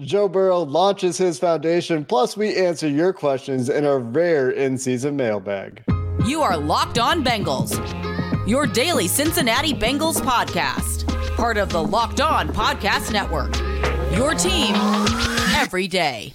Joe Burrow launches his foundation, plus, we answer your questions in our rare in season mailbag. You are Locked On Bengals, your daily Cincinnati Bengals podcast, part of the Locked On Podcast Network. Your team every day.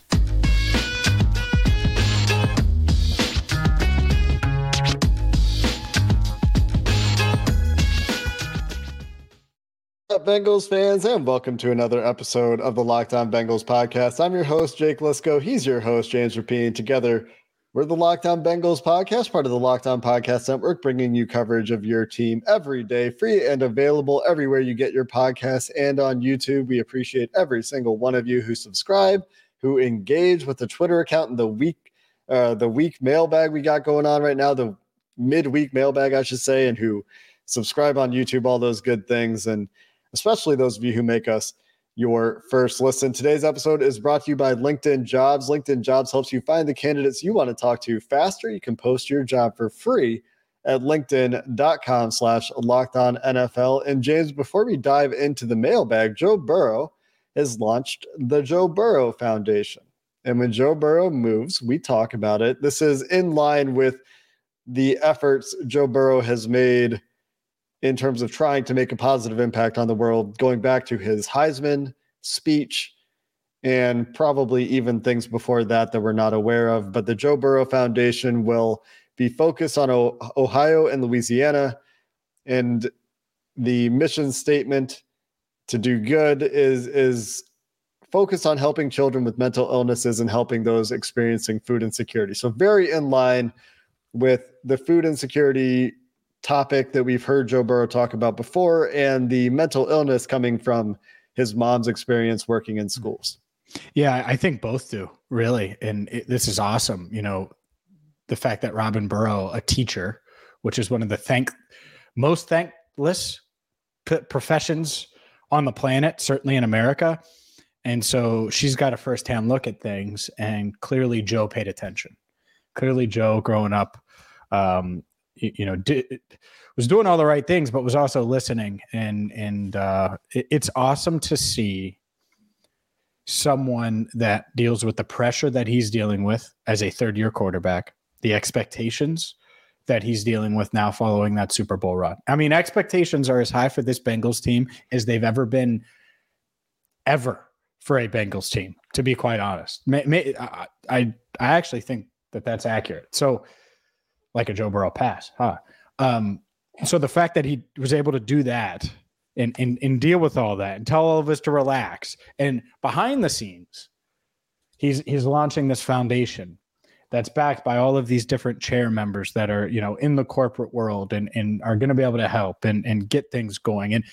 Up, Bengals fans, and welcome to another episode of the Locked On Bengals podcast. I'm your host, Jake Liscow. He's your host, James Rapien. Together, we're the Locked On Bengals podcast, part of the Locked On Podcast Network, bringing you coverage of your team every day, free and available everywhere you get your podcasts and on YouTube. We appreciate every single one of you who subscribe, who engage with the Twitter account and the week, uh, the week mailbag we got going on right now, the midweek mailbag, I should say, and who subscribe on YouTube, all those good things. And especially those of you who make us your first listen. Today's episode is brought to you by LinkedIn Jobs. LinkedIn Jobs helps you find the candidates you want to talk to faster. You can post your job for free at linkedin.com slash locked on NFL. And James, before we dive into the mailbag, Joe Burrow has launched the Joe Burrow Foundation. And when Joe Burrow moves, we talk about it. This is in line with the efforts Joe Burrow has made in terms of trying to make a positive impact on the world, going back to his Heisman speech and probably even things before that that we're not aware of. But the Joe Burrow Foundation will be focused on Ohio and Louisiana. And the mission statement to do good is, is focused on helping children with mental illnesses and helping those experiencing food insecurity. So, very in line with the food insecurity topic that we've heard Joe Burrow talk about before and the mental illness coming from his mom's experience working in schools. Yeah, I think both do, really. And it, this is awesome. You know, the fact that Robin Burrow, a teacher, which is one of the thank most thankless p- professions on the planet, certainly in America. And so she's got a firsthand look at things. And clearly, Joe paid attention. Clearly, Joe, growing up, um, you know did, was doing all the right things but was also listening and and uh, it, it's awesome to see someone that deals with the pressure that he's dealing with as a third year quarterback the expectations that he's dealing with now following that Super Bowl run. I mean, expectations are as high for this Bengals team as they've ever been ever for a Bengals team, to be quite honest. May, may, I, I, I actually think that that's accurate. So like a Joe Burrow pass, huh? Um, so the fact that he was able to do that and, and and deal with all that and tell all of us to relax and behind the scenes, he's he's launching this foundation that's backed by all of these different chair members that are you know in the corporate world and and are going to be able to help and and get things going. And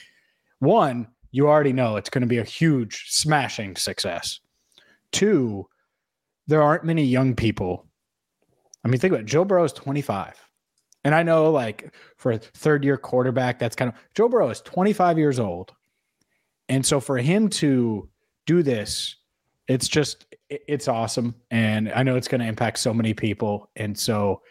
one, you already know it's going to be a huge smashing success. Two, there aren't many young people I mean, think about it. Joe Burrow is 25. And I know, like, for a third year quarterback, that's kind of Joe Burrow is 25 years old. And so for him to do this, it's just, it's awesome. And I know it's going to impact so many people. And so,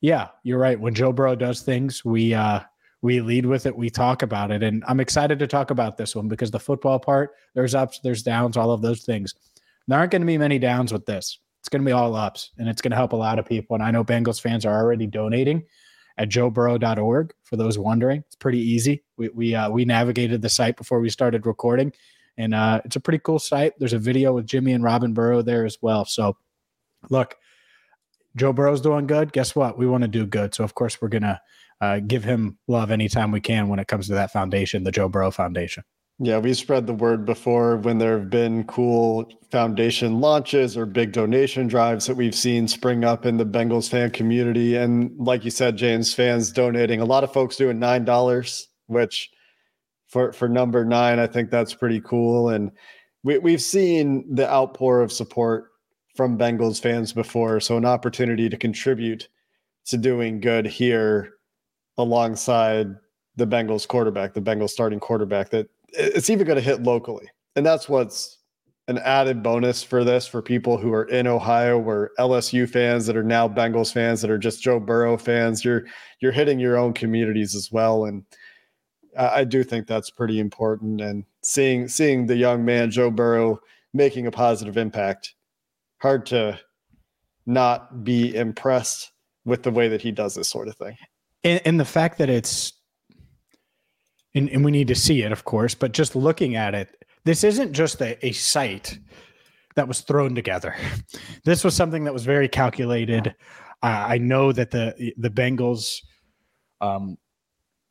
yeah, you're right. When Joe Burrow does things, we, uh, we lead with it, we talk about it. And I'm excited to talk about this one because the football part, there's ups, there's downs, all of those things. There aren't going to be many downs with this. It's going to be all ups and it's going to help a lot of people. And I know Bengals fans are already donating at joeburrow.org for those wondering. It's pretty easy. We, we, uh, we navigated the site before we started recording and uh, it's a pretty cool site. There's a video with Jimmy and Robin Burrow there as well. So look, Joe Burrow's doing good. Guess what? We want to do good. So of course we're going to uh, give him love anytime we can when it comes to that foundation, the Joe Burrow Foundation. Yeah, we've spread the word before when there have been cool foundation launches or big donation drives that we've seen spring up in the Bengals fan community. And like you said, James, fans donating. A lot of folks doing nine dollars, which for for number nine, I think that's pretty cool. And we, we've seen the outpour of support from Bengals fans before. So, an opportunity to contribute to doing good here alongside the Bengals quarterback, the Bengals starting quarterback, that it's even going to hit locally. And that's what's an added bonus for this for people who are in Ohio, where LSU fans that are now Bengals fans that are just Joe Burrow fans. You're you're hitting your own communities as well, and I, I do think that's pretty important. And seeing seeing the young man Joe Burrow making a positive impact, hard to not be impressed with the way that he does this sort of thing. And, and the fact that it's and, and we need to see it, of course, but just looking at it, this isn't just a, a site that was thrown together. This was something that was very calculated. Uh, I know that the the Bengals um,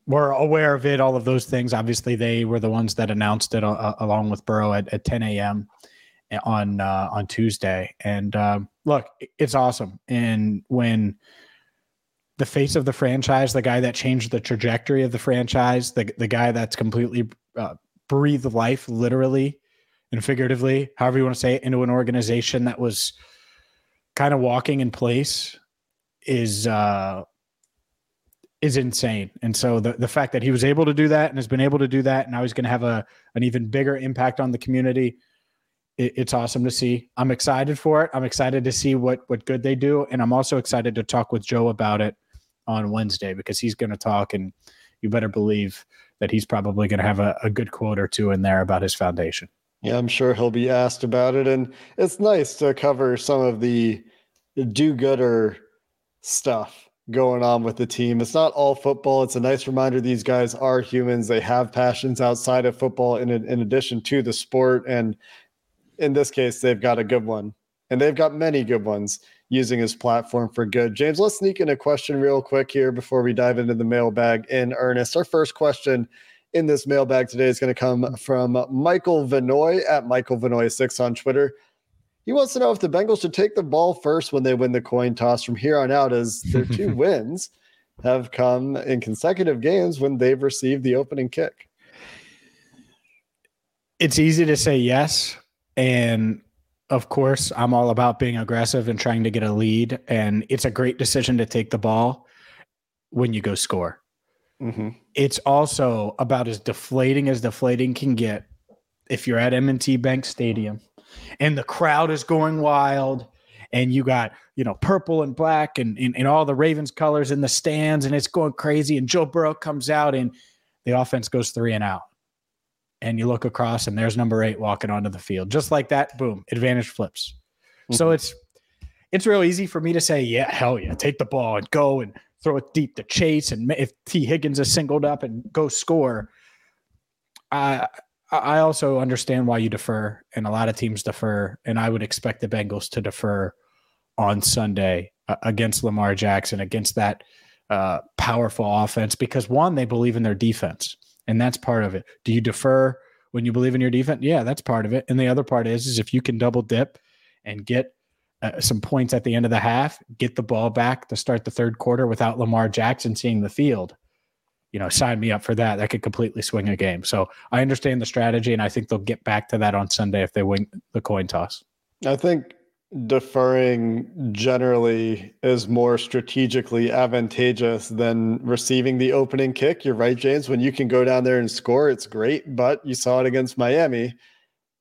were aware of it, all of those things. Obviously, they were the ones that announced it uh, along with Burrow at, at 10 a.m. on uh, on Tuesday. And um, look, it's awesome. And when the face of the franchise, the guy that changed the trajectory of the franchise, the the guy that's completely uh, breathed life, literally and figuratively, however you want to say it, into an organization that was kind of walking in place, is uh, is insane. And so the the fact that he was able to do that and has been able to do that, and now he's going to have a an even bigger impact on the community. It, it's awesome to see. I'm excited for it. I'm excited to see what what good they do, and I'm also excited to talk with Joe about it on Wednesday because he's going to talk, and you better believe that he's probably going to have a, a good quote or two in there about his foundation. Yeah, I'm sure he'll be asked about it, and it's nice to cover some of the do-gooder stuff going on with the team. It's not all football. It's a nice reminder these guys are humans. They have passions outside of football in in addition to the sport and in this case they've got a good one. And they've got many good ones using his platform for good. James, let's sneak in a question real quick here before we dive into the mailbag in earnest. Our first question in this mailbag today is going to come from Michael Vinoy at Michael Vinoy6 on Twitter. He wants to know if the Bengals should take the ball first when they win the coin toss from here on out, as their two wins have come in consecutive games when they've received the opening kick. It's easy to say yes. And of course, I'm all about being aggressive and trying to get a lead. And it's a great decision to take the ball when you go score. Mm-hmm. It's also about as deflating as deflating can get if you're at M&T Bank Stadium and the crowd is going wild and you got you know purple and black and, and, and all the Ravens colors in the stands and it's going crazy and Joe Burrow comes out and the offense goes three and out and you look across and there's number eight walking onto the field. Just like that, boom, advantage flips. Mm-hmm. So it's it's real easy for me to say, yeah, hell yeah, take the ball and go and throw it deep to chase. And if Tee Higgins is singled up and go score, I I also understand why you defer, and a lot of teams defer, and I would expect the Bengals to defer on Sunday uh, against Lamar Jackson, against that uh, powerful offense, because one, they believe in their defense and that's part of it. Do you defer when you believe in your defense? Yeah, that's part of it. And the other part is, is if you can double dip and get uh, some points at the end of the half, get the ball back to start the third quarter without Lamar Jackson seeing the field. You know, sign me up for that. That could completely swing a game. So I understand the strategy, and I think they'll get back to that on Sunday if they win the coin toss. I think deferring generally is more strategically advantageous than receiving the opening kick. You're right, James. When you can go down there and score, it's great. But you saw it against Miami.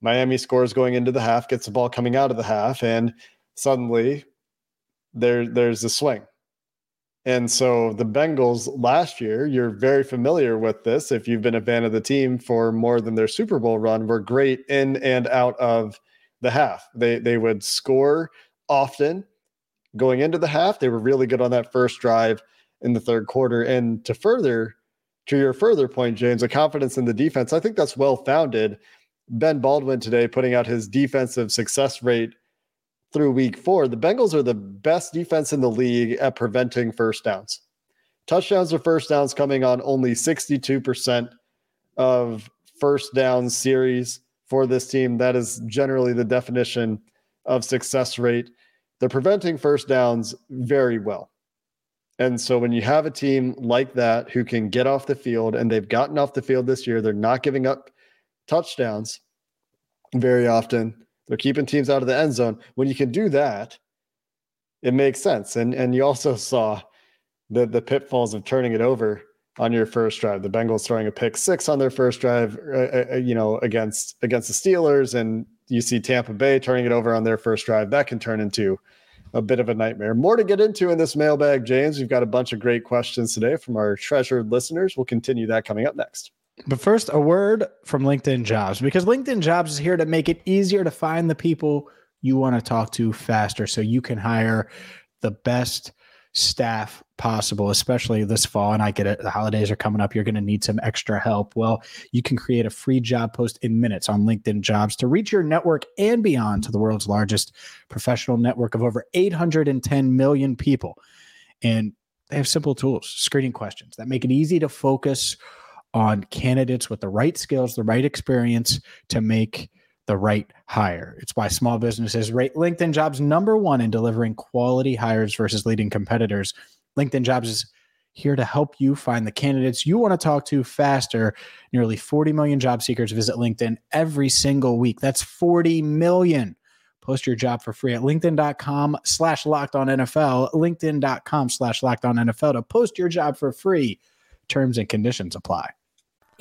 Miami scores going into the half, gets the ball coming out of the half, and suddenly there there's a swing. And so the Bengals last year, you're very familiar with this. If you've been a fan of the team for more than their Super Bowl run, were great in and out of the half. They they would score often going into the half. They were really good on that first drive in the third quarter. And to further to your further point, James, the confidence in the defense, I think that's well founded. Ben Baldwin today putting out his defensive success rate through week four. The Bengals are the best defense in the league at preventing first downs. Touchdowns or first downs coming on only 62% of first down series for this team. That is generally the definition of success rate. They're preventing first downs very well. And so when you have a team like that who can get off the field and they've gotten off the field this year, they're not giving up touchdowns very often. They're keeping teams out of the end zone. When you can do that, it makes sense. And and you also saw the the pitfalls of turning it over on your first drive. The Bengals throwing a pick six on their first drive, uh, uh, you know, against against the Steelers, and you see Tampa Bay turning it over on their first drive. That can turn into a bit of a nightmare. More to get into in this mailbag, James. We've got a bunch of great questions today from our treasured listeners. We'll continue that coming up next. But first, a word from LinkedIn Jobs because LinkedIn Jobs is here to make it easier to find the people you want to talk to faster so you can hire the best staff possible, especially this fall. And I get it, the holidays are coming up. You're going to need some extra help. Well, you can create a free job post in minutes on LinkedIn Jobs to reach your network and beyond to the world's largest professional network of over 810 million people. And they have simple tools, screening questions that make it easy to focus on candidates with the right skills, the right experience to make the right hire. It's why small businesses rate LinkedIn jobs number one in delivering quality hires versus leading competitors. LinkedIn jobs is here to help you find the candidates you want to talk to faster. Nearly 40 million job seekers visit LinkedIn every single week. That's 40 million. Post your job for free at LinkedIn.com slash locked on NFL, LinkedIn.com slash locked on NFL to post your job for free. Terms and conditions apply.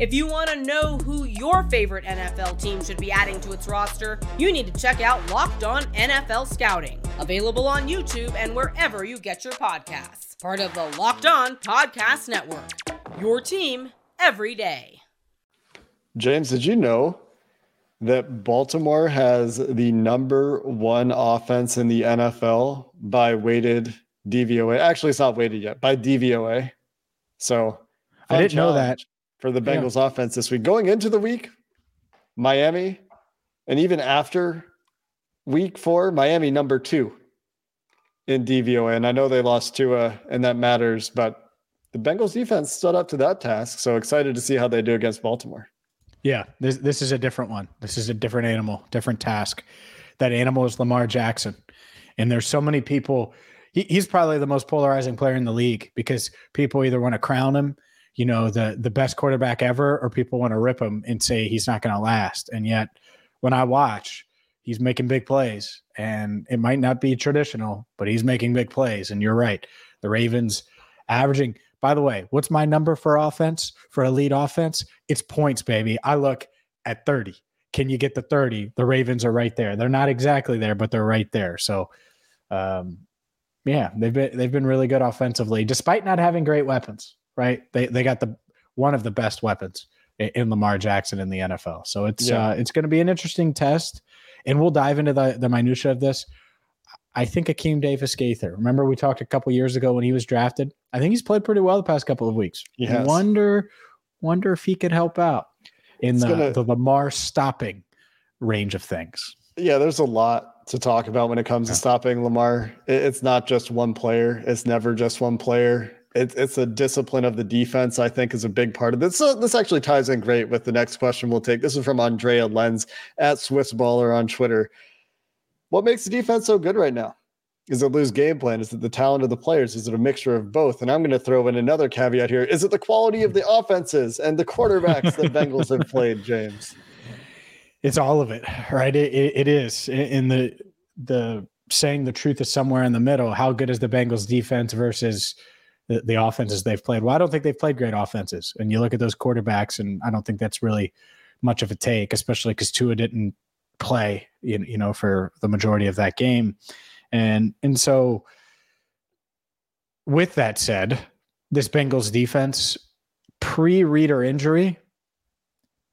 If you want to know who your favorite NFL team should be adding to its roster, you need to check out Locked On NFL Scouting, available on YouTube and wherever you get your podcasts. Part of the Locked On Podcast Network. Your team every day. James, did you know that Baltimore has the number one offense in the NFL by weighted DVOA? Actually, it's not weighted yet, by DVOA. So I didn't know that for the Bengals yeah. offense this week. Going into the week, Miami, and even after week four, Miami number two in DVOA. And I know they lost Tua, and that matters, but the Bengals defense stood up to that task. So excited to see how they do against Baltimore. Yeah, this this is a different one. This is a different animal, different task. That animal is Lamar Jackson. And there's so many people. He, he's probably the most polarizing player in the league because people either want to crown him you know the the best quarterback ever or people want to rip him and say he's not going to last. And yet when i watch he's making big plays and it might not be traditional but he's making big plays and you're right. The ravens averaging by the way what's my number for offense for elite offense? It's points baby. I look at 30 can you get the 30 the ravens are right there. They're not exactly there but they're right there. So um yeah they've been they've been really good offensively despite not having great weapons right? They they got the one of the best weapons in Lamar Jackson in the NFL. So it's yeah. uh, it's going to be an interesting test, and we'll dive into the the minutia of this. I think Akeem Davis Gaither. Remember we talked a couple years ago when he was drafted. I think he's played pretty well the past couple of weeks. Yes. Wonder wonder if he could help out in the, gonna, the Lamar stopping range of things. Yeah, there's a lot to talk about when it comes yeah. to stopping Lamar. It's not just one player. It's never just one player it's it's a discipline of the defense. I think is a big part of this. So this actually ties in great with the next question we'll take. This is from Andrea Lenz at Swissballer on Twitter. What makes the defense so good right now? Is it Lou's game plan? Is it the talent of the players? Is it a mixture of both? And I'm going to throw in another caveat here. Is it the quality of the offenses and the quarterbacks that Bengals have played, James? It's all of it, right? It, it, it is. In the the saying the truth is somewhere in the middle. How good is the Bengals defense versus the, the offenses they've played. Well, I don't think they've played great offenses. And you look at those quarterbacks, and I don't think that's really much of a take, especially because Tua didn't play, you know, for the majority of that game. And and so with that said, this Bengals defense pre-reader injury,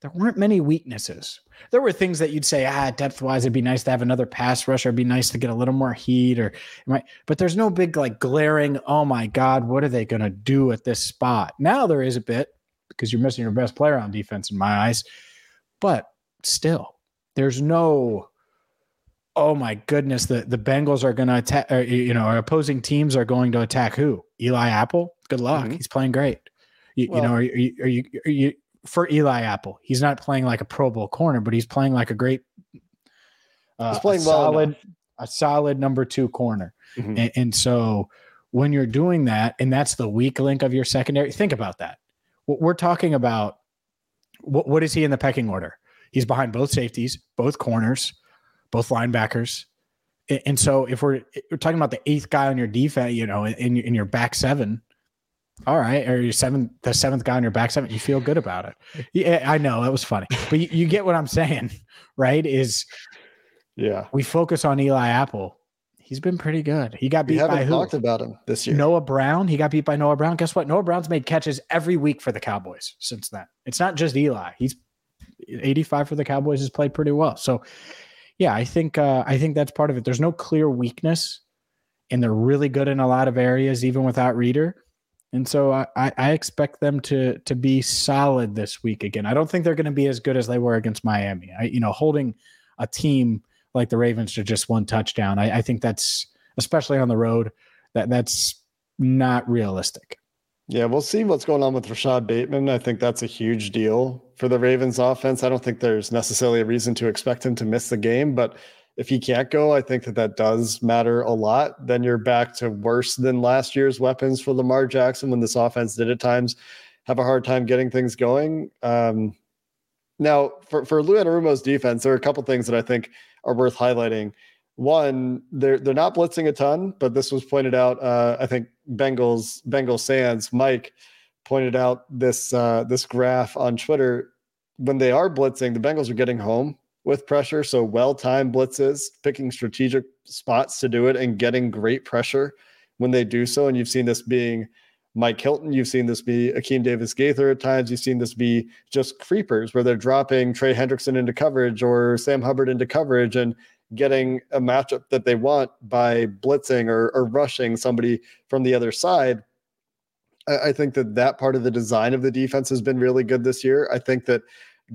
there weren't many weaknesses there were things that you'd say, ah, depth wise, it'd be nice to have another pass rusher. it'd be nice to get a little more heat, or. But there's no big like glaring, oh my God, what are they going to do at this spot? Now there is a bit because you're missing your best player on defense in my eyes, but still, there's no oh my goodness, the, the Bengals are going to attack, or, you know, our opposing teams are going to attack who? Eli Apple? Good luck. Mhm. He's playing great. You, Well- you know, are you, are you, are you, for Eli Apple, he's not playing like a Pro Bowl corner, but he's playing like a great, uh, He's playing a well solid, enough. a solid number two corner. Mhm. And, and so when you're doing that, and that's the weak link of your secondary, think about that. What we're talking about, what, what is he in the pecking order? He's behind both safeties, both corners, both linebackers. And so if we're, we're talking about the eighth guy on your defense, you know, in, in your back seven, all right, or your seventh, the seventh guy on your back seven, you feel good about it. Yeah, I know that was funny, but you, you get what I'm saying, right? Is Yeah. we focus on Eli Apple. He's been pretty good. He got beat by haven't who? talked about him this year. Noah Brown. He got beat by Noah Brown. Guess what? Noah Brown's made catches every week for the Cowboys since then. It's not just Eli. He's 85 for the Cowboys has played pretty well. So yeah, I think uh, I think that's part of it. There's no clear weakness, and they're really good in a lot of areas, even without Reader. And so I, I expect them to to be solid this week again. I don't think they're going to be as good as they were against Miami. I, you know, holding a team like the Ravens to just one touchdown. I, I think that's especially on the road that that's not realistic. Yeah, we'll see what's going on with Rashod Bateman. I think that's a huge deal for the Ravens offense. I don't think there's necessarily a reason to expect him to miss the game, but if he can't go, I think that that does matter a lot. Then you're back to worse than last year's weapons for Lamar Jackson when this offense did at times have a hard time getting things going. Um, now, for, for Lou Anarumo's defense, there are a couple things that I think are worth highlighting. One, they're they're not blitzing a ton, but this was pointed out. Uh, I think Bengals Bengals Sands Mike pointed out this uh, this graph on Twitter. When they are blitzing, the Bengals are getting home with pressure. So well timed blitzes, picking strategic spots to do it, and getting great pressure when they do so. And you've seen this being Mike Hilton. You've seen this be Akeem Davis Gaither at times. You've seen this be just creepers where they're dropping Trey Hendrickson into coverage or Sam Hubbard into coverage and getting a matchup that they want by blitzing or, or rushing somebody from the other side. I, I think that that part of the design of the defense has been really good this year. I think that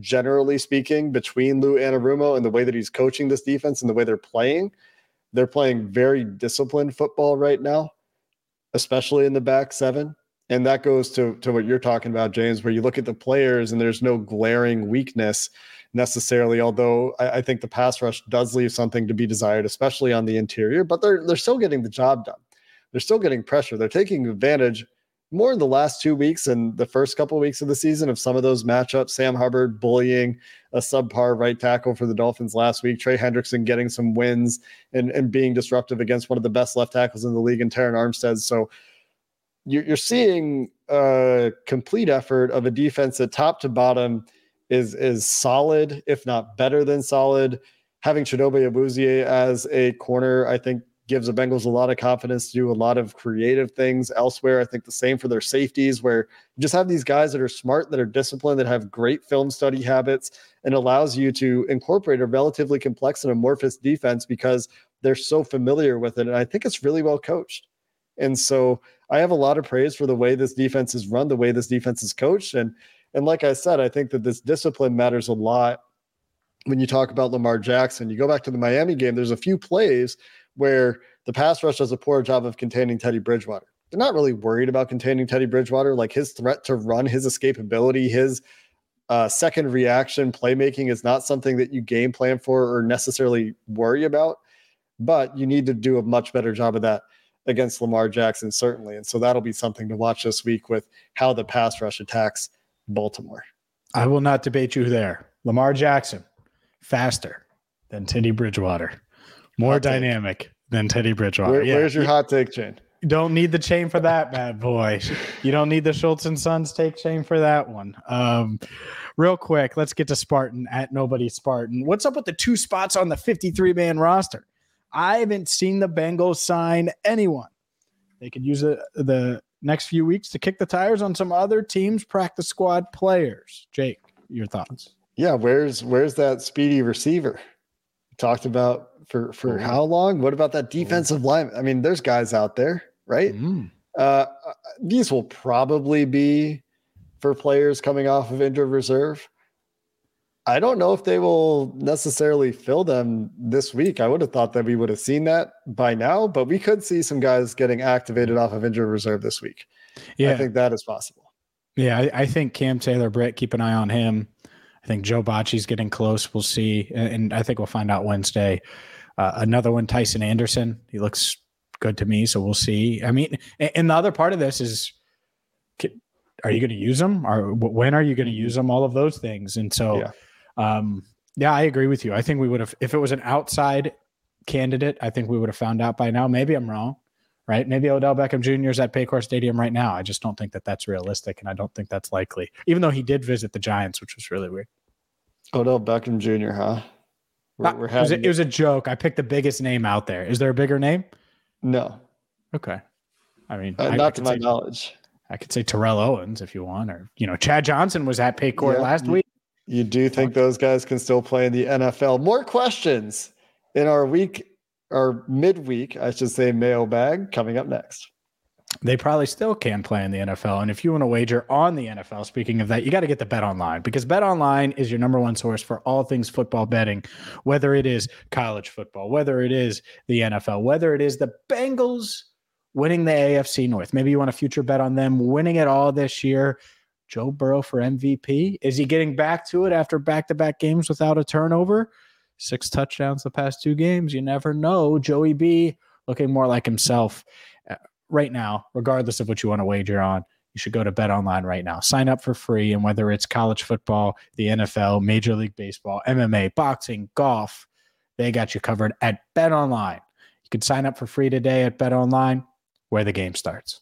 generally speaking, between Lou Anarumo and the way that he's coaching this defense and the way they're playing, they're playing very disciplined football right now, especially in the back seven. And that goes to, to what you're talking about, James, where you look at the players and there's no glaring weakness necessarily, although I, I think the pass rush does leave something to be desired, especially on the interior, but they're they're still getting the job done. They're still getting pressure. They're taking advantage more in the last two weeks and the first couple of weeks of the season of some of those matchups. Sam Hubbard bullying a subpar right tackle for the Dolphins last week. Trey Hendrickson getting some wins and, and being disruptive against one of the best left tackles in the league in Terron Armstead. So you're, you're seeing a complete effort of a defense that top to bottom is is solid, if not better than solid. Having Chidobe Awuzie as a corner, I think gives the Bengals a lot of confidence to do a lot of creative things elsewhere. I think the same for their safeties, where you just have these guys that are smart, that are disciplined, that have great film study habits, and allows you to incorporate a relatively complex and amorphous defense because they're so familiar with it. And I think it's really well coached. And so I have a lot of praise for the way this defense is run, the way this defense is coached. And and like I said, I think that this discipline matters a lot when you talk about Lamar Jackson. You go back to the Miami game, there's a few plays where the pass rush does a poor job of containing Teddy Bridgewater. They're not really worried about containing Teddy Bridgewater. Like his threat to run, his escapability, his uh, second reaction playmaking is not something that you game plan for or necessarily worry about. But you need to do a much better job of that against Lamar Jackson, certainly. And so that'll be something to watch this week with how the pass rush attacks Baltimore. I will not debate you there. Lamar Jackson, faster than Teddy Bridgewater, more Hot take. dynamic than Teddy Bridgewater. Where, Yeah. Where's your hot take? You don't need the chain for that bad boy. You don't need the Schultz and Sons take chain for that one. Um, real quick, let's get to Spartan at Nobody Spartan. What's up with the two spots on the 53 man roster? I haven't seen the Bengals sign anyone. They could use it the next few weeks to kick the tires on some other teams' practice squad players. Jake, your thoughts? Yeah, where's where's that speedy receiver? Talked about for for Ooh. how long? What about that defensive line? I mean, there's guys out there, right? Mm. Uh, these will probably be for players coming off of injured reserve. I don't know if they will necessarily fill them this week. I would have thought that we would have seen that by now, but we could see some guys getting activated off of injured reserve this week. Yeah, I think that is possible. Yeah, I, I think Cam Taylor Britt, keep an eye on him. I think Joe Bachie's getting close. We'll see, and I think we'll find out Wednesday. Uh, another one, Tycen Anderson. He looks good to me, so we'll see. I mean, and the other part of this is are you going to use them or when are you going to use them all of those things and so yeah. um yeah i agree with you i think we would have if it was an outside candidate i think we would have found out by now maybe i'm wrong right? Maybe odell beckham jr is at paycor stadium right now. I just don't think that that's realistic and i don't think that's likely even though he did visit the giants which was really weird. Odell beckham jr huh? We're, we're it, was a, it was a joke. I picked the biggest name out there. Is there a bigger name? No. Okay. I mean uh, I, not I to my knowledge. I could say Terrell Owens if you want, or you know, Chad Johnson was at Paycor yeah, last you, week. You do think those guys can still play in the NFL? More questions in our week or midweek, I should say, mailbag coming up next. They probably still can play in the NFL. And if you want to wager on the NFL, speaking of that, you got to get the Bet Online because Bet Online is your number one source for all things football betting, whether it is college football, whether it is the NFL, whether it is the Bengals winning the AFC North. Maybe you want a future bet on them winning it all this year. Joe Burrow for MVP. Is he getting back to it after back to back games without a turnover? Six touchdowns the past two games. You never know. Joey B looking more like himself uh, right now, regardless of what you want to wager on. You should go to Bet Online right now. Sign up for free. And whether it's college football, the NFL, Major League Baseball, MMA, boxing, golf, they got you covered at Bet Online. You can sign up for free today at Bet Online where the game starts.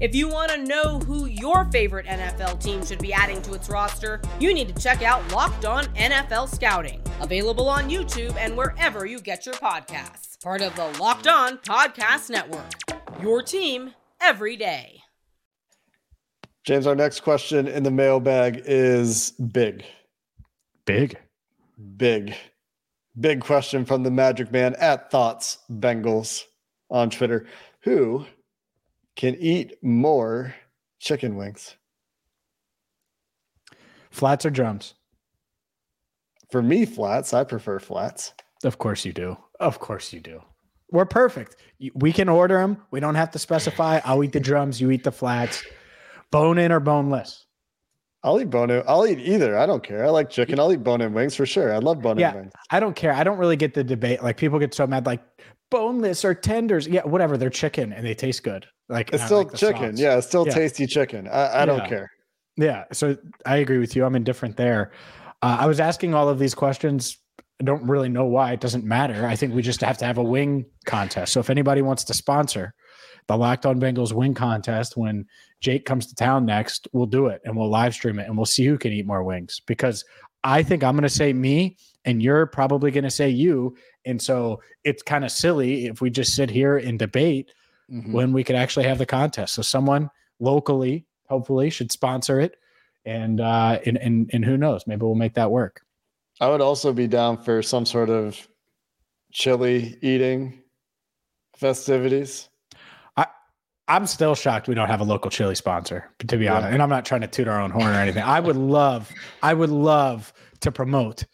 If you want to know who your favorite NFL team should be adding to its roster, you need to check out Locked On NFL Scouting, available on YouTube and wherever you get your podcasts. Part of the Locked On Podcast Network. Your team every day. James, our next question in the mailbag is big. Big? Big. Big question from the Magic Man at Thoughts Bengals on Twitter. Who can eat more chicken wings? Flats or drums? For me, flats. I prefer flats. Of course you do. Of course you do. We're perfect. We can order them. We don't have to specify. I'll eat the drums. You eat the flats. Bone in or boneless? I'll eat bone in. I'll eat either. I don't care. I like chicken. I'll eat bone in wings for sure. I love bone in yeah, wings. I don't care. I don't really get the debate. Like people get so mad, like boneless or tenders. Yeah, whatever. They're chicken and they taste good. Like it's still like chicken. Sauce. Yeah, it's still yeah. tasty chicken. I, I don't yeah. care. Yeah. So I agree with you. I'm indifferent there. Uh, I was asking all of these questions. I don't really know why. It doesn't matter. I think we just have to have a wing contest. So if anybody wants to sponsor the Locked On Bengals wing contest when Jake comes to town next, we'll do it and we'll live stream it and we'll see who can eat more wings because I think I'm going to say me and you're probably going to say you. And so it's kind of silly if we just sit here and debate mm-hmm. when we could actually have the contest. So someone locally, hopefully, should sponsor it. And uh and and, and who knows, maybe we'll make that work. I would also be down for some sort of chili eating festivities. I I'm still shocked we don't have a local chili sponsor, to be yeah. honest. And I'm not trying to toot our own horn or anything. I would love, I would love to promote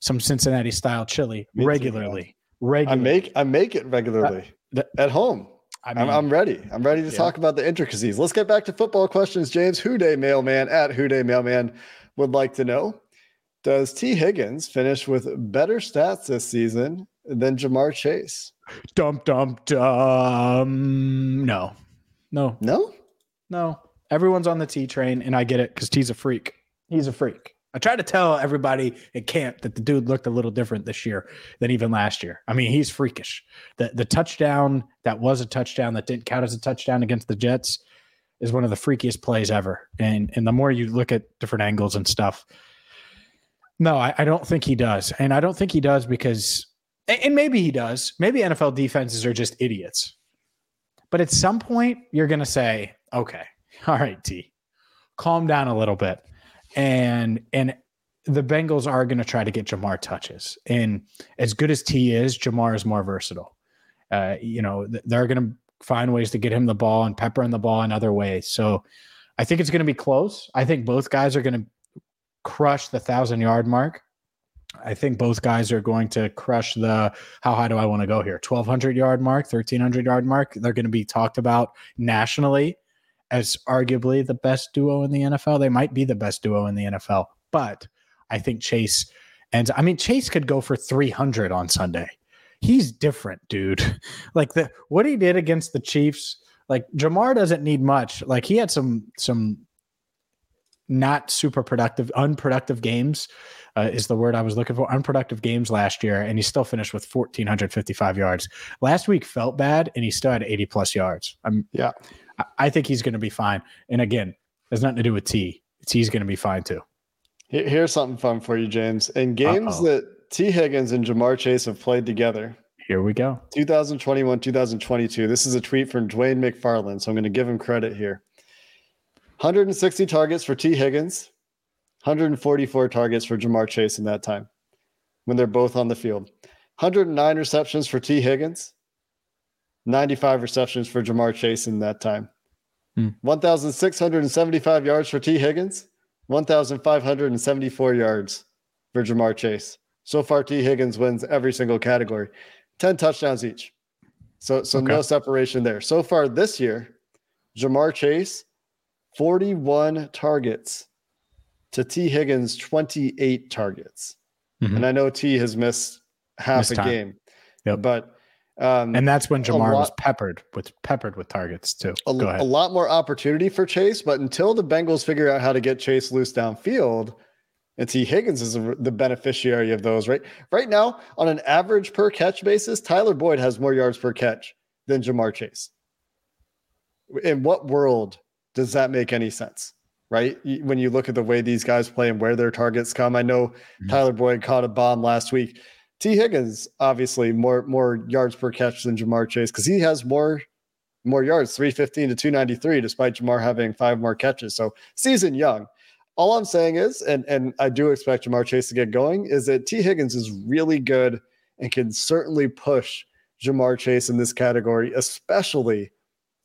some Cincinnati style chili regularly. Regularly. I make I make it regularly uh, at home. I mean, I'm, I'm, ready. I'm ready to yeah. talk about the intricacies. Let's get back to football questions. James Houday Mailman at Houday Mailman would like to know Does Tee Higgins finish with better stats this season than Ja'Marr Chase? Dump, dump, dum. No, no, no, no. Everyone's on the T train, and I get it because T's a freak. He's a freak. I tried to tell everybody at camp that the dude looked a little different this year than even last year. I mean, he's freakish. The the touchdown that was a touchdown that didn't count as a touchdown against the Jets is one of the freakiest plays ever. And and the more you look at different angles and stuff, no, I, I don't think he does. And I don't think he does because and maybe he does. Maybe NFL defenses are just idiots. But at some point, you're to say, okay, all right, T, calm down a little bit. And, and, the Bengals are going to try to get Ja'Marr touches. And as good as T is, Ja'Marr is more versatile. Uh, you know, they're going to find ways to get him the ball and pepper in the ball in other ways. So I think it's going to be close. I think both guys are going to crush the thousand yard mark. I think both guys are going to crush the how high do I want to go here? 1200 yard mark, 1300 yard mark. They're going to be talked about nationally as arguably the best duo in the NFL. They might be the best duo in the NFL, but I think Chase and I mean Chase could go for 300 on Sunday. He's different, dude. like the what he did against the Chiefs, like Ja'Marr doesn't need much. Like he had some some not super productive, unproductive games uh, is the word I was looking for. Unproductive games last year, and he still finished with 1,455 yards. Last week felt bad, and he still had 80 plus yards. I'm, yeah, I, think he's going to be fine. And again, has nothing to do with T. T's going to be fine too. Here's something fun for you, James. In games Uh-oh. that Tee Higgins and Ja'Marr Chase have played together, here we go. 2021, 2022. This is a tweet from Dwayne McFarland, so I'm going to give him credit here. 160 targets for Tee Higgins, 144 targets for Ja'Marr Chase in that time when they're both on the field. 109 receptions for Tee Higgins, 95 receptions for Ja'Marr Chase in that time. Hmm. 1,675 yards for Tee Higgins, 1,574 yards for Ja'Marr Chase. So far, Tee Higgins wins every single category, 10 touchdowns each. So, so okay. no separation there. So far this year, Ja'Marr Chase, 41 targets to Tee Higgins, 28 targets. Mm-hmm. And I know T has missed half missed a time. game. Yep. But um, and that's when Ja'Marr lot, was peppered with peppered with targets too. A, Go ahead. a lot more opportunity for Chase, but until the Bengals figure out how to get Chase loose downfield, and Tee Higgins is the beneficiary of those, right? Right now, on an average per catch basis, Tyler Boyd has more yards per catch than Ja'Marr Chase. In what world does that make any sense? Right? When you look at the way these guys play and where their targets come, I know mm-hmm. Tyler Boyd caught a bomb last week Tee Higgins, obviously more more yards per catch than Ja'Marr Chase because he has more more yards, 315 to 293, despite Ja'Marr having five more catches. So season young. All I'm saying is, and and I do expect Ja'Marr Chase to get going, is that Tee Higgins is really good and can certainly push Ja'Marr Chase in this category, especially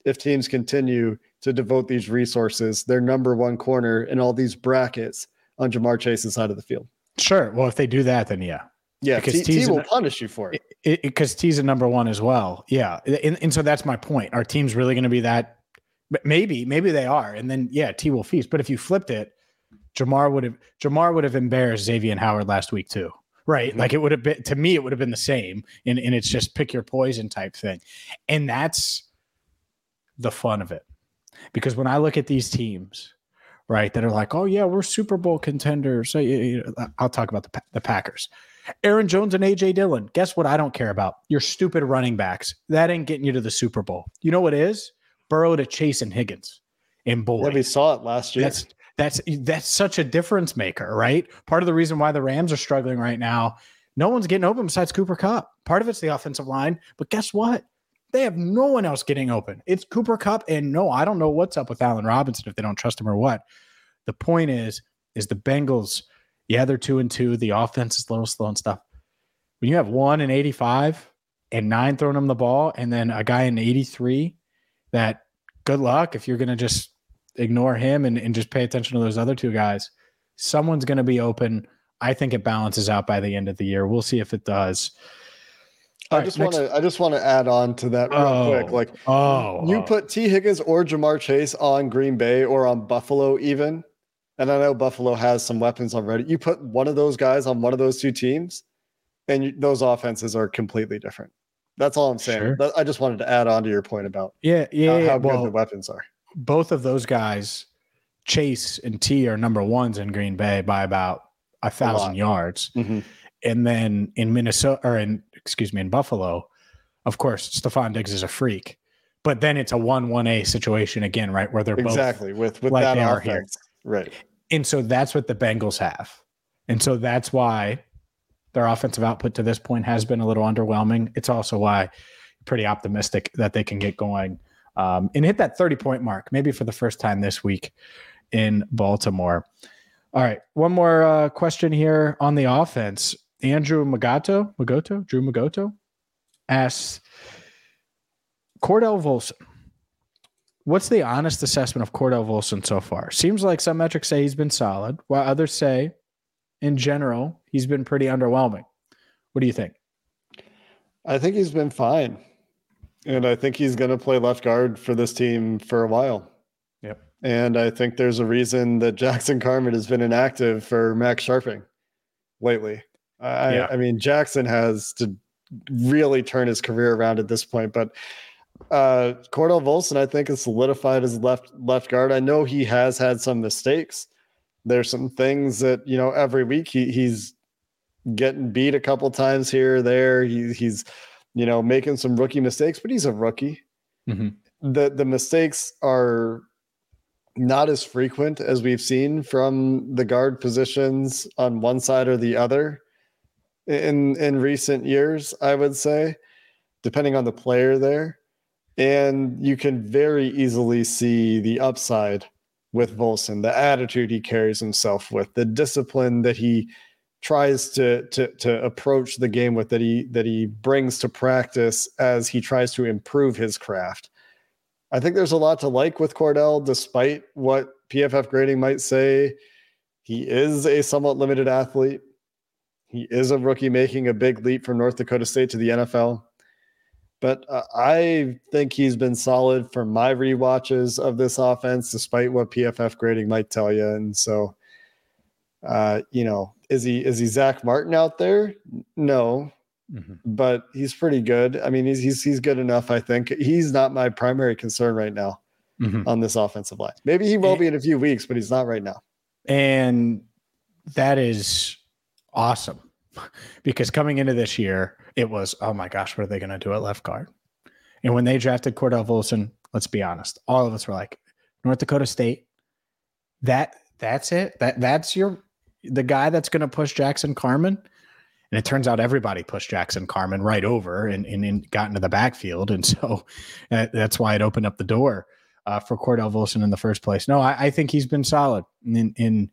if teams continue to devote these resources, their number one corner in all these brackets on Ja'Marr Chase's side of the field. Sure. Well, if they do that, then yeah, yeah, because T, T will a, punish you for it. Because T's a number one as well. Yeah, and, and so that's my point. Our team's really going to be that? Maybe, maybe they are, and then yeah, T will feast. But if you flipped it, Ja'Marr would have Ja'Marr would have embarrassed Xavien Howard last week too. Right. Mm-hmm. Like it would have been to me, it would have been the same. And, and it's just pick your poison type thing. And that's the fun of it. Because when I look at these teams, right, that are like, oh, yeah, we're Super Bowl contenders. I'll talk about the, the Packers. Aaron Jones and AJ Dillon. Guess what? I don't care about your stupid running backs. That ain't getting you to the Super Bowl. You know what is? Burrow to Chase and Higgins. And boy, yeah, we saw it last year. That's that's that's such a difference maker, right? Part of the reason why the Rams are struggling right now, no one's getting open besides Cooper Kupp. Part of it's the offensive line, but guess what? They have no one else getting open. It's Cooper Kupp, and no, I don't know what's up with Allen Robinson if they don't trust him or what. The point is, is the Bengals yeah, they're two and two. The offense is a little slow and stuff. When you have one and 85 and nine throwing them the ball, and then a guy in 83, that good luck if you're going to just ignore him and, and just pay attention to those other two guys. Someone's going to be open. I think it balances out by the end of the year. We'll see if it does. I just want to I just want to add on to that real oh, quick. Like oh, you oh. put Tee Higgins or Ja'Marr Chase on Green Bay or on Buffalo even, and I know Buffalo has some weapons already. You put one of those guys on one of those two teams, and you, those offenses are completely different. That's all I'm saying. Sure. I just wanted to add on to your point about yeah, yeah, how, how well, good the weapons are. Both of those guys, Chase and T, are number ones in Green Bay by about a thousand a yards, mm-hmm. and then in Minnesota or in excuse me in Buffalo, of course, Stefon Diggs is a freak. But then it's a one one A situation again, right? Where they're both exactly with with like that offense. Right. And so that's what the Bengals have. And so that's why their offensive output to this point has been a little underwhelming. It's also why pretty optimistic that they can get going um, and hit that 30 point mark, maybe for the first time this week in Baltimore. All right, one more uh, question here on the offense. Andrew Magato, Magoto, Drew Magoto asks Cordell Volson. What's the honest assessment of Cordell Volson so far? Seems like some metrics say he's been solid, while others say, in general, he's been pretty underwhelming. What do you think? I think he's been fine. And I think he's going to play left guard for this team for a while. Yep. And I think there's a reason that Jackson Carman has been inactive for Max Scharping lately. I, yeah. I mean, Jackson has to really turn his career around at this point, but uh, Cordell Volson, I think, has solidified as left left guard. I know he has had some mistakes. There's some things that you know every week he, he's getting beat a couple times here or there. He, he's you know making some rookie mistakes, but he's a rookie. Mm-hmm. The the mistakes are not as frequent as we've seen from the guard positions on one side or the other in in recent years. I would say, depending on the player there and you can very easily see the upside with Volson, the attitude he carries himself with, the discipline that he tries to to to approach the game with that he that he brings to practice as he tries to improve his craft. I think there's a lot to like with Cordell, despite what PFF grading might say. He is a somewhat limited athlete. He is a rookie making a big leap from North Dakota State to the NFL. But uh, I think he's been solid for my re-watches of this offense, despite what PFF grading might tell you. And so, uh, you know, is he is he Zack Martin out there? No, mm-hmm. but he's pretty good. I mean, he's he's he's good enough. I think he's not my primary concern right now mm-hmm. on this offensive line. Maybe he will and, be in a few weeks, but he's not right now. And that is awesome because coming into this year, it was, oh my gosh, what are they going to do at left guard? And when they drafted Cordell Volson, let's be honest, all of us were like, North Dakota State, that that's it. That that's your the guy that's going to push Jackson Carman. And it turns out everybody pushed Jackson Carman right over and, and, and got into the backfield. And so that's why it opened up the door uh, for Cordell Volson in the first place. No, I, I think he's been solid. In, in,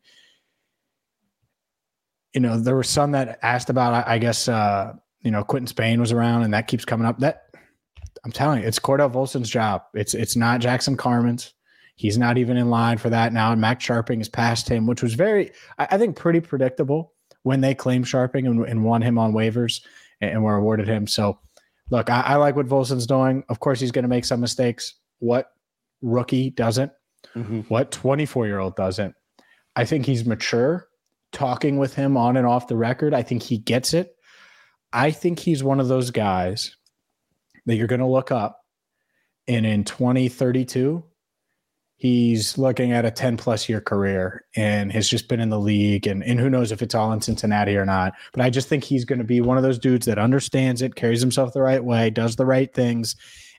you know, there were some that asked about, I, I guess, uh, you know, Quinton Spain was around and that keeps coming up. That I'm telling you, it's Cordell Volson's job. It's it's not Jackson Carman's. He's not even in line for that now. And Max Scharping is past him, which was very, I, I think, pretty predictable when they claimed Scharping and, and won him on waivers and, and were awarded him. So, look, I, I like what Volson's doing. Of course, he's going to make some mistakes. What rookie doesn't? Mm-hmm. What 24 year old doesn't? I think he's mature. Talking with him on and off the record, I think he gets it. I think he's one of those guys that you're going to look up, and in 2032, he's looking at a 10 plus year career and has just been in the league. And, and who knows if it's all in Cincinnati or not. But I just think he's going to be one of those dudes that understands it, carries himself the right way, does the right things,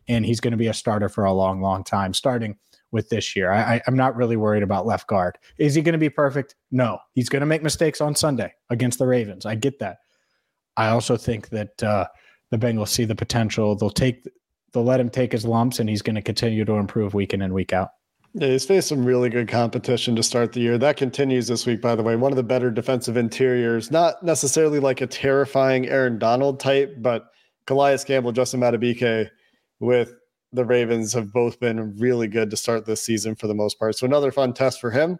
and he's going to be a starter for a long, long time, starting with this year. I, am not really worried about left guard. Is he going to be perfect? No. He's going to make mistakes on Sunday against the Ravens. I get that. I also think that uh, the Bengals see the potential. They'll take, they'll let him take his lumps, and he's going to continue to improve week in and week out. Yeah, he's faced some really good competition to start the year. That continues this week, by the way. One of the better defensive interiors, not necessarily like a terrifying Aaron Donald type, but Calais Campbell, Justin Madubuike with the Ravens have both been really good to start this season for the most part. So another fun test for him.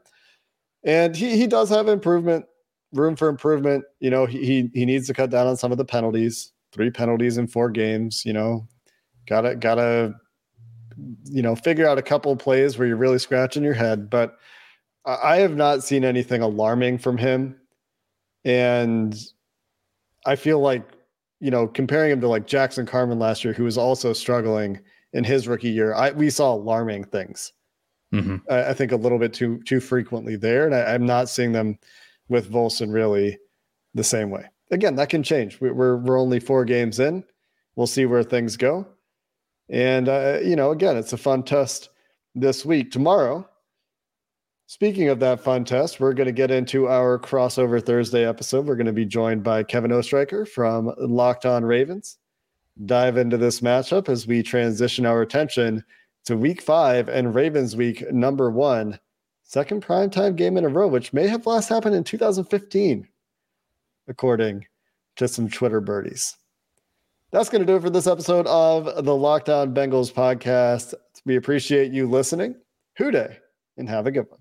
And he, he does have improvement room for improvement. You know, he he needs to cut down on some of the penalties. Three penalties in four games. You know, gotta gotta you know figure out a couple plays where you're really scratching your head. But I have not seen anything alarming from him, and I feel like you know comparing him to like Jackson Carman last year, who was also struggling in his rookie year. I we saw alarming things. Mm-hmm. I, I, think a little bit too too frequently there, and I, I'm not seeing them with Volson really the same way. Again, that can change. We're we're only four games in. We'll see where things go. And uh, you know, again, it's a fun test this week. Tomorrow, speaking of that fun test, we're going to get into our crossover Thursday episode. We're going to be joined by Kevin Oestreicher from Locked On Ravens. Dive into this matchup as we transition our attention to week five and Ravens week number one, second primetime game in a row, which may have last happened in 2015, according to some Twitter birdies. That's going to do it for this episode of the Locked On Bengals podcast. We appreciate you listening. Who Dey, and have a good one.